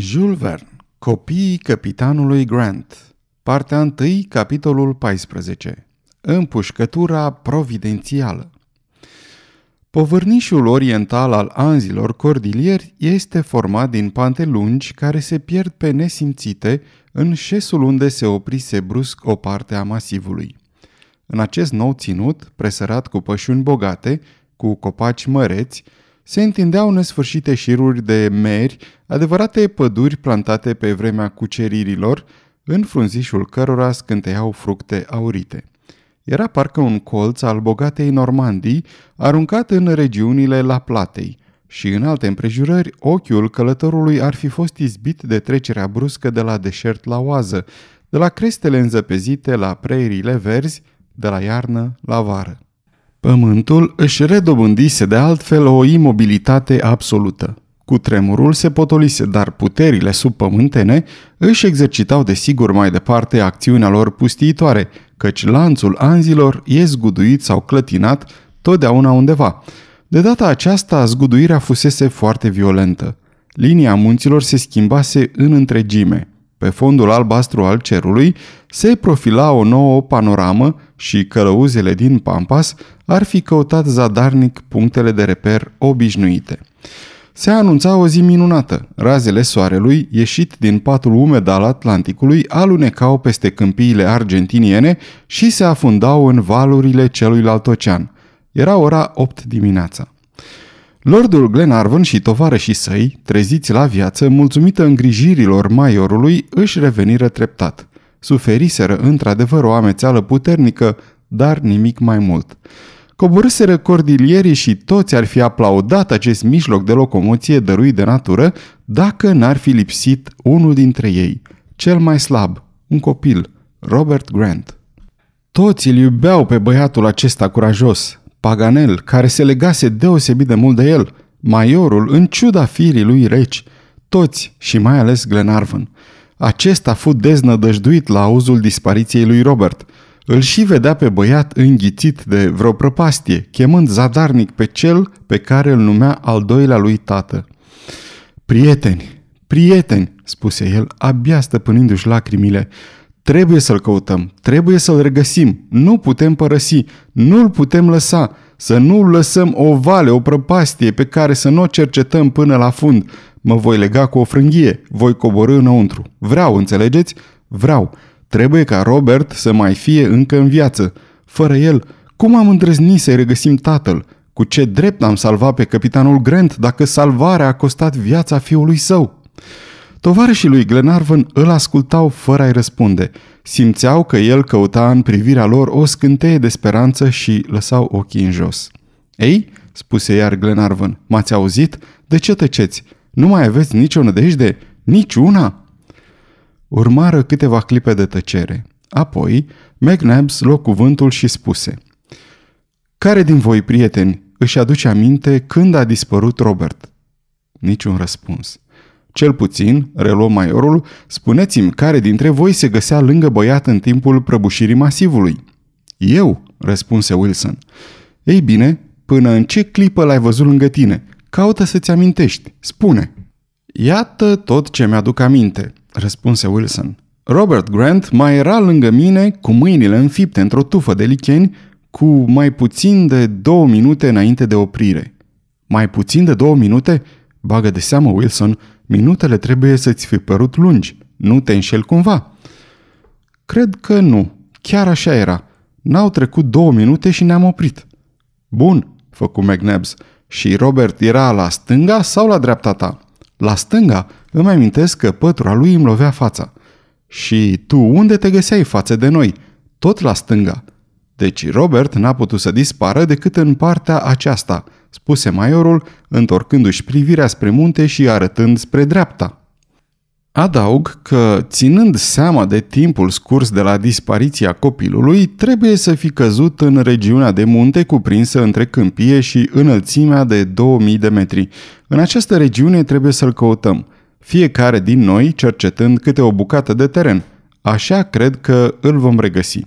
Jules Verne Copiii capitanului Grant Partea 1, capitolul 14 Împușcătura providențială Povârnișul oriental al anzilor cordilieri este format din pante lungi care se pierd pe nesimțite în șesul unde se oprise brusc o parte a masivului. În acest nou ținut, presărat cu pășuni bogate, cu copaci măreți, se întindeau nesfârșite șiruri de meri, adevărate păduri plantate pe vremea cuceririlor, în frunzișul cărora scânteiau fructe aurite. Era parcă un colț al bogatei Normandii, aruncat în regiunile La Platei, și în alte împrejurări, ochiul călătorului ar fi fost izbit de trecerea bruscă de la deșert la oază, de la crestele înzăpezite la preiriile verzi, de la iarnă la vară. Pământul își redobândise de altfel o imobilitate absolută. Cu tremurul se potolise, dar puterile subpământene își exercitau de sigur mai departe acțiunea lor pustiitoare, căci lanțul anzilor e zguduit sau clătinat totdeauna undeva. De data aceasta, zguduirea fusese foarte violentă. Linia munților se schimbase în întregime. Pe fondul albastru al cerului se profila o nouă panoramă și călăuzele din Pampas ar fi căutat zadarnic punctele de reper obișnuite. Se anunța o zi minunată. Razele soarelui, ieșit din patul umed al Atlanticului, alunecau peste câmpiile argentiniene și se afundau în valurile celuilalt ocean. Era ora 8 dimineața. Lordul Glenarvan și tovarășii săi, treziți la viață, mulțumită îngrijirilor maiorului, își reveniră treptat. Suferiseră într-adevăr o amețeală puternică, dar nimic mai mult. Coborâseră cordilierii și toți ar fi aplaudat acest mijloc de locomoție dăruit de natură dacă n-ar fi lipsit unul dintre ei, cel mai slab, un copil, Robert Grant. Toți îl iubeau pe băiatul acesta curajos, Paganel, care se legase deosebit de mult de el, Maiorul, în ciuda firii lui reci, toți și mai ales Glenarvan. Acesta a fost deznădăjduit la auzul dispariției lui Robert. Îl și vedea pe băiat înghițit de vreo prăpastie, chemând zadarnic pe cel pe care îl numea al doilea lui tată. Prieteni, prieteni, spuse el, abia stăpânindu-și lacrimile, Trebuie să-l căutăm, trebuie să-l regăsim, nu putem părăsi, nu-l putem lăsa, să nu lăsăm o vale, o prăpastie pe care să nu o cercetăm până la fund. Mă voi lega cu o frânghie, voi coborâ înăuntru. Vreau, înțelegeți? Vreau. Trebuie ca Robert să mai fie încă în viață. Fără el, cum am îndrăznit să-i regăsim tatăl? Cu ce drept am salvat pe capitanul Grant dacă salvarea a costat viața fiului său? Tovarășii lui Glenarvan îl ascultau fără a-i răspunde. Simțeau că el căuta în privirea lor o scânteie de speranță și lăsau ochii în jos. Ei, spuse iar Glenarvan, m-ați auzit? De ce tăceți? Nu mai aveți nicio nădejde? Nici una? Urmară câteva clipe de tăcere. Apoi, McNabbs luă cuvântul și spuse Care din voi, prieteni, își aduce aminte când a dispărut Robert? Niciun răspuns. Cel puțin, reluă maiorul, spuneți-mi care dintre voi se găsea lângă băiat în timpul prăbușirii masivului. Eu, răspunse Wilson. Ei bine, până în ce clipă l-ai văzut lângă tine? Caută să-ți amintești. Spune. Iată tot ce mi-aduc aminte, răspunse Wilson. Robert Grant mai era lângă mine cu mâinile înfipte într-o tufă de licheni cu mai puțin de două minute înainte de oprire. Mai puțin de două minute? Bagă de seamă, Wilson, minutele trebuie să-ți fi părut lungi. Nu te înșel cumva? Cred că nu. Chiar așa era. N-au trecut două minute și ne-am oprit. Bun, făcu McNabbs. Și Robert era la stânga sau la dreapta ta? La stânga. Îmi amintesc că pătura lui îmi lovea fața. Și tu unde te găseai față de noi? Tot la stânga. Deci Robert n-a putut să dispară decât în partea aceasta – spuse maiorul, întorcându-și privirea spre munte și arătând spre dreapta. Adaug că, ținând seama de timpul scurs de la dispariția copilului, trebuie să fi căzut în regiunea de munte cuprinsă între câmpie și înălțimea de 2000 de metri. În această regiune trebuie să-l căutăm, fiecare din noi cercetând câte o bucată de teren. Așa cred că îl vom regăsi.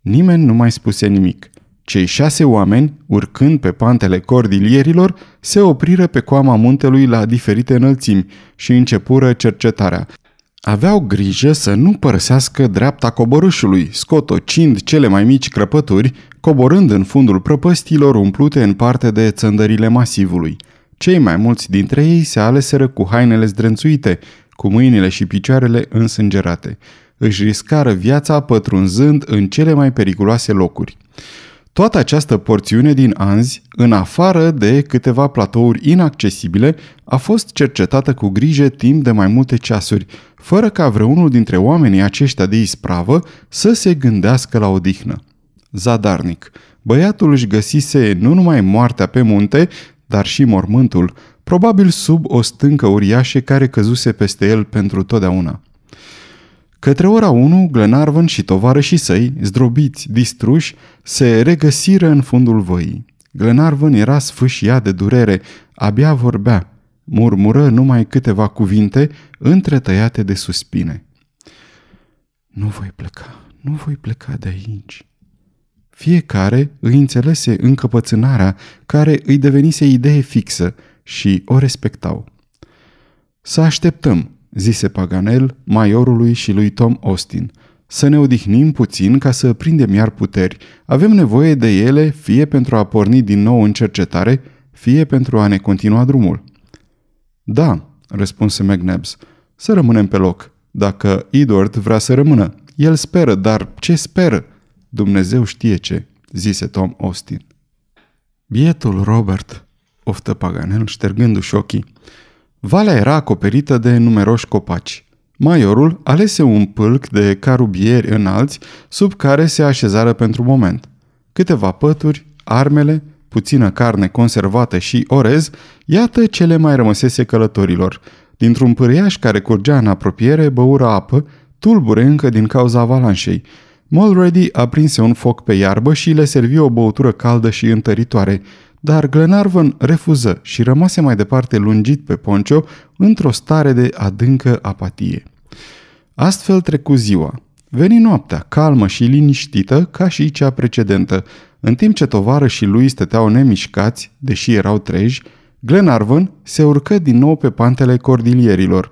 Nimeni nu mai spuse nimic. Cei șase oameni, urcând pe pantele cordilierilor, se opriră pe coama muntelui la diferite înălțimi și începură cercetarea. Aveau grijă să nu părăsească dreapta coborâșului, scotocind cele mai mici crăpături, coborând în fundul prăpăstilor umplute în parte de țăndările masivului. Cei mai mulți dintre ei se aleseră cu hainele zdrențuite, cu mâinile și picioarele însângerate. Își riscară viața pătrunzând în cele mai periculoase locuri. Toată această porțiune din Anzi, în afară de câteva platouri inaccesibile, a fost cercetată cu grijă timp de mai multe ceasuri, fără ca vreunul dintre oamenii aceștia de ispravă să se gândească la odihnă. Zadarnic. Băiatul își găsise nu numai moartea pe munte, dar și mormântul, probabil sub o stâncă uriașă care căzuse peste el pentru totdeauna. Către ora 1, Glenarvan și tovarășii săi, zdrobiți, distruși, se regăsiră în fundul văii. Glenarvan era sfâșiat de durere, abia vorbea, murmură numai câteva cuvinte întretăiate de suspine. Nu voi pleca, nu voi pleca de aici. Fiecare îi înțelese încăpățânarea care îi devenise idee fixă și o respectau. Să așteptăm, zise Paganel, maiorului și lui Tom Austin. Să ne odihnim puțin ca să prindem iar puteri. Avem nevoie de ele fie pentru a porni din nou în cercetare, fie pentru a ne continua drumul. Da, răspunse McNabbs, să rămânem pe loc. Dacă Edward vrea să rămână, el speră, dar ce speră? Dumnezeu știe ce, zise Tom Austin. Bietul Robert, oftă Paganel, ștergându-și ochii. Valea era acoperită de numeroși copaci. Maiorul alese un pâlc de carubieri înalți sub care se așezară pentru moment. Câteva pături, armele, puțină carne conservată și orez, iată cele mai rămăsese călătorilor. Dintr-un pâriaș care curgea în apropiere, băură apă, tulbure încă din cauza avalanșei. Mulready aprinse un foc pe iarbă și le servi o băutură caldă și întăritoare – dar Glenarvan refuză și rămase mai departe lungit pe poncio într-o stare de adâncă apatie. Astfel trecu ziua. Veni noaptea, calmă și liniștită, ca și cea precedentă. În timp ce tovară și lui stăteau nemișcați, deși erau treji, Glenarvan se urcă din nou pe pantele cordilierilor.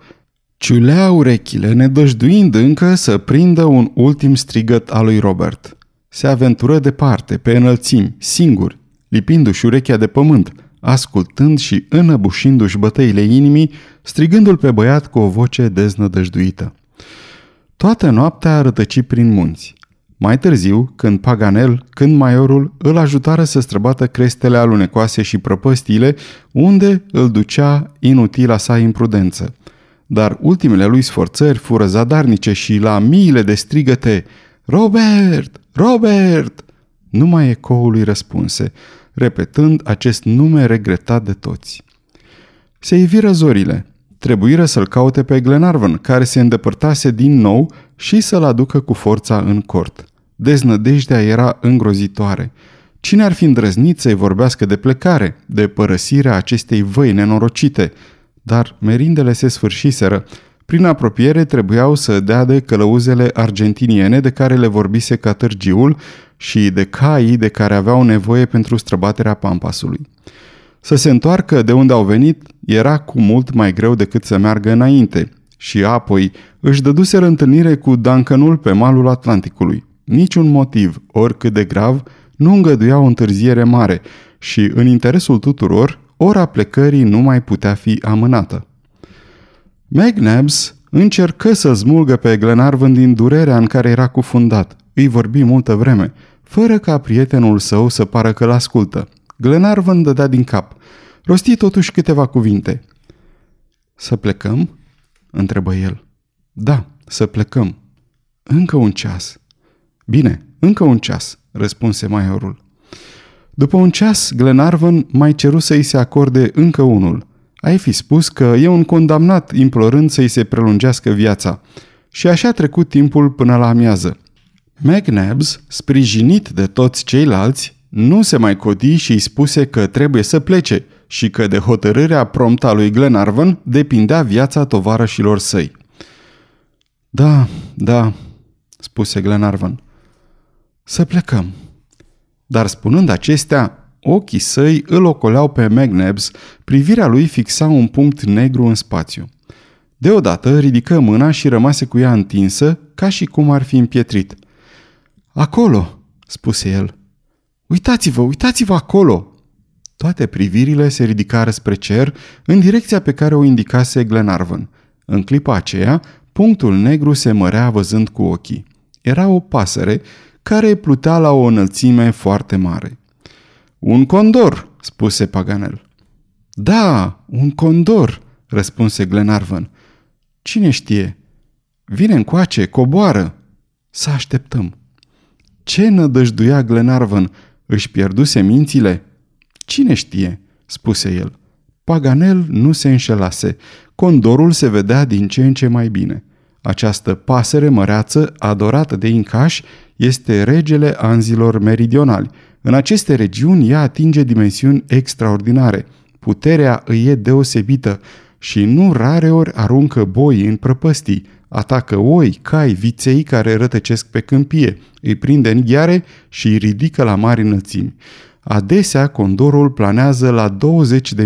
Ciulea urechile, nedăjduind încă să prindă un ultim strigăt al lui Robert. Se aventură departe, pe înălțimi, singur, lipindu-și urechea de pământ, ascultând și înăbușindu-și bătăile inimii, strigându-l pe băiat cu o voce deznădăjduită. Toată noaptea a rătăcit prin munți. Mai târziu, când Paganel, când Maiorul îl ajutară să străbată crestele alunecoase și prăpăstile, unde îl ducea inutila sa imprudență. Dar ultimele lui sforțări fură zadarnice și la miile de strigăte Robert! Robert! Numai ecoului răspunse – repetând acest nume regretat de toți. Se iviră zorile. Trebuiră să-l caute pe Glenarvan, care se îndepărtase din nou și să-l aducă cu forța în cort. Deznădejdea era îngrozitoare. Cine ar fi îndrăznit să-i vorbească de plecare, de părăsirea acestei văi nenorocite? Dar merindele se sfârșiseră. Prin apropiere trebuiau să dea de călăuzele argentiniene de care le vorbise ca târgiul și de caii de care aveau nevoie pentru străbaterea pampasului. Să se întoarcă de unde au venit era cu mult mai greu decât să meargă înainte și apoi își dăduseră întâlnire cu Duncanul pe malul Atlanticului. Niciun motiv, oricât de grav, nu îngăduia o întârziere mare și, în interesul tuturor, ora plecării nu mai putea fi amânată. McNabbs încercă să smulgă pe Glenarvan din durerea în care era cufundat. Îi vorbi multă vreme – fără ca prietenul său să pară că l-ascultă. Glenarvan dădea din cap. Rosti totuși câteva cuvinte. Să plecăm?" întrebă el. Da, să plecăm. Încă un ceas. Bine, încă un ceas, răspunse maiorul. După un ceas, Glenarvan mai ceru să-i se acorde încă unul. Ai fi spus că e un condamnat implorând să-i se prelungească viața. Și așa a trecut timpul până la amiază. McNabbs, sprijinit de toți ceilalți, nu se mai codi și îi spuse că trebuie să plece și că de hotărârea promptă a lui Glenarvan depindea viața tovarășilor săi. Da, da, spuse Glenarvan. Să plecăm. Dar spunând acestea, ochii săi îl ocoleau pe McNabs, privirea lui fixa un punct negru în spațiu. Deodată ridică mâna și rămase cu ea întinsă, ca și cum ar fi împietrit. Acolo, spuse el. Uitați-vă, uitați-vă acolo! Toate privirile se ridicară spre cer, în direcția pe care o indicase Glenarvan. În clipa aceea, punctul negru se mărea văzând cu ochii. Era o pasăre care plutea la o înălțime foarte mare. Un condor, spuse Paganel. Da, un condor, răspunse Glenarvan. Cine știe? Vine încoace, coboară. Să așteptăm. Ce nădăjduia Glenarvan? Își pierduse mințile? Cine știe? spuse el. Paganel nu se înșelase. Condorul se vedea din ce în ce mai bine. Această pasăre măreață, adorată de incași, este regele anzilor meridionali. În aceste regiuni ea atinge dimensiuni extraordinare. Puterea îi e deosebită și nu rare ori aruncă boi în prăpăstii, atacă oi, cai, viței care rătăcesc pe câmpie, îi prinde în ghiare și îi ridică la mari înălțimi. Adesea condorul planează la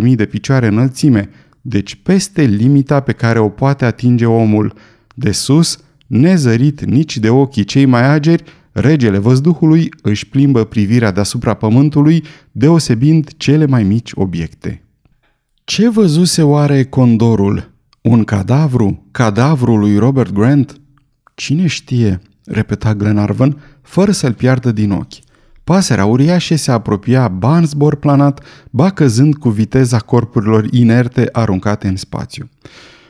20.000 de picioare înălțime, deci peste limita pe care o poate atinge omul. De sus, nezărit nici de ochii cei mai ageri, regele văzduhului își plimbă privirea deasupra pământului, deosebind cele mai mici obiecte. Ce văzuse oare condorul? Un cadavru? Cadavrul lui Robert Grant? Cine știe, repeta Glenarvan, fără să-l piardă din ochi. Pasărea uriașă se apropia ba în zbor planat, ba căzând cu viteza corpurilor inerte aruncate în spațiu.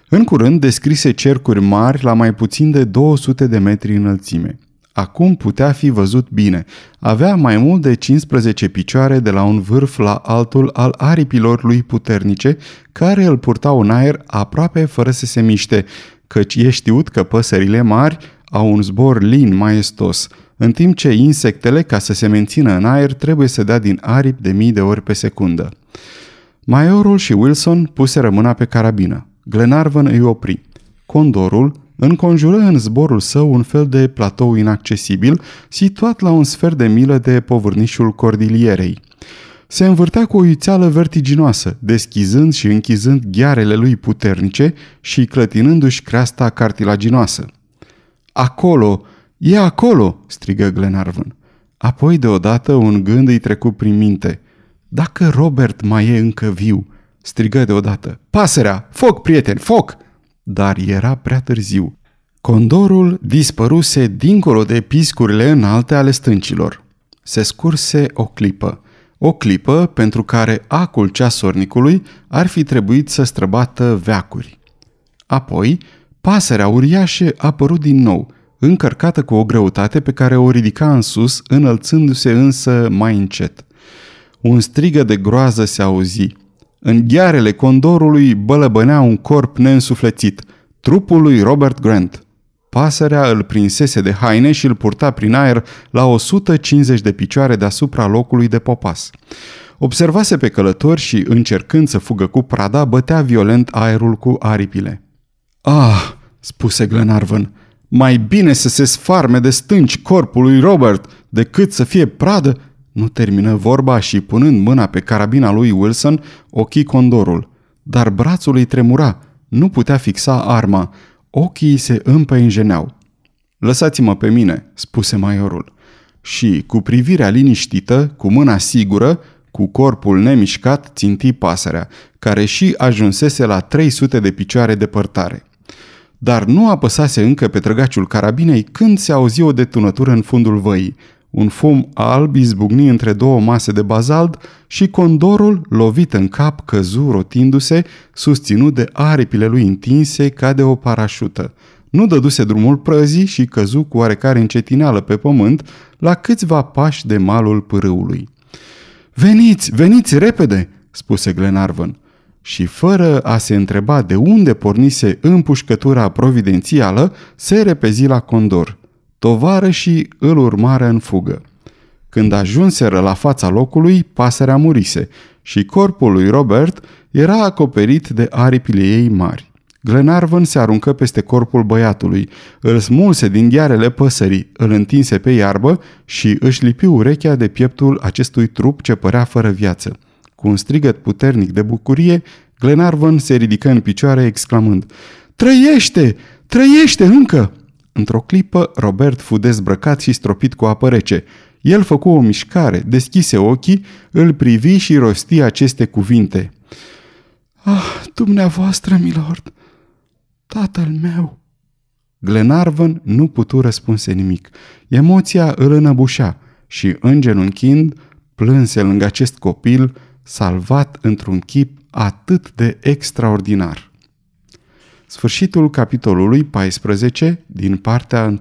În curând descrise cercuri mari la mai puțin de 200 de metri înălțime. Acum putea fi văzut bine. Avea mai mult de 15 picioare de la un vârf la altul al aripilor lui puternice, care îl purtau în aer aproape fără să se miște, căci e știut că păsările mari au un zbor lin maestos, în timp ce insectele, ca să se mențină în aer, trebuie să dea din aripi de mii de ori pe secundă. Majorul și Wilson puseră mâna pe carabină. Glenarvan îi opri. Condorul, înconjură în zborul său un fel de platou inaccesibil, situat la un sfert de milă de povârnișul cordilierei. Se învârtea cu o iuțeală vertiginoasă, deschizând și închizând ghearele lui puternice și clătinându-și creasta cartilaginoasă. Acolo! E acolo!" strigă Glenarvan. Apoi deodată un gând îi trecu prin minte. Dacă Robert mai e încă viu!" strigă deodată. Pasărea! Foc, prieteni, foc!" Dar era prea târziu. Condorul dispăruse dincolo de piscurile înalte ale stâncilor. Se scurse o clipă. O clipă pentru care acul ceasornicului ar fi trebuit să străbată veacuri. Apoi, pasărea uriașă a apărut din nou, încărcată cu o greutate pe care o ridica în sus, înălțându-se însă mai încet. Un strigă de groază se auzi – în ghearele condorului bălăbănea un corp neînsuflețit, trupul lui Robert Grant. Pasărea îl prinsese de haine și îl purta prin aer la 150 de picioare deasupra locului de popas. Observase pe călători și, încercând să fugă cu prada, bătea violent aerul cu aripile. Ah, spuse Glenarvan, mai bine să se sfarme de stânci corpul lui Robert decât să fie pradă nu termină vorba și, punând mâna pe carabina lui Wilson, ochii condorul. Dar brațul îi tremura. Nu putea fixa arma. Ochii se împăinjeneau. Lăsați-mă pe mine, spuse maiorul. Și, cu privirea liniștită, cu mâna sigură, cu corpul nemișcat, ținti pasărea, care și ajunsese la 300 de picioare departare. Dar nu apăsase încă pe trăgaciul carabinei când se auzi o detunătură în fundul văii. Un fum alb izbucni între două mase de bazalt și condorul, lovit în cap, căzu rotindu-se, susținut de aripile lui întinse ca de o parașută. Nu dăduse drumul prăzii și căzu cu oarecare încetineală pe pământ la câțiva pași de malul pârâului. Veniți, veniți repede!" spuse Glenarvan. Și fără a se întreba de unde pornise împușcătura providențială, se repezi la condor și îl urmară în fugă. Când ajunseră la fața locului, pasărea murise și corpul lui Robert era acoperit de aripile ei mari. Glenarvan se aruncă peste corpul băiatului, îl smulse din ghearele păsării, îl întinse pe iarbă și își lipi urechea de pieptul acestui trup ce părea fără viață. Cu un strigăt puternic de bucurie, Glenarvan se ridică în picioare exclamând Trăiește! Trăiește încă! Într-o clipă, Robert fu dezbrăcat și stropit cu apă rece. El făcu o mișcare, deschise ochii, îl privi și rosti aceste cuvinte. Ah, dumneavoastră, milord, tatăl meu! Glenarvan nu putu răspunse nimic. Emoția îl înăbușea și, îngenunchind, plânse lângă acest copil salvat într-un chip atât de extraordinar. Sfârșitul capitolului 14 din partea 1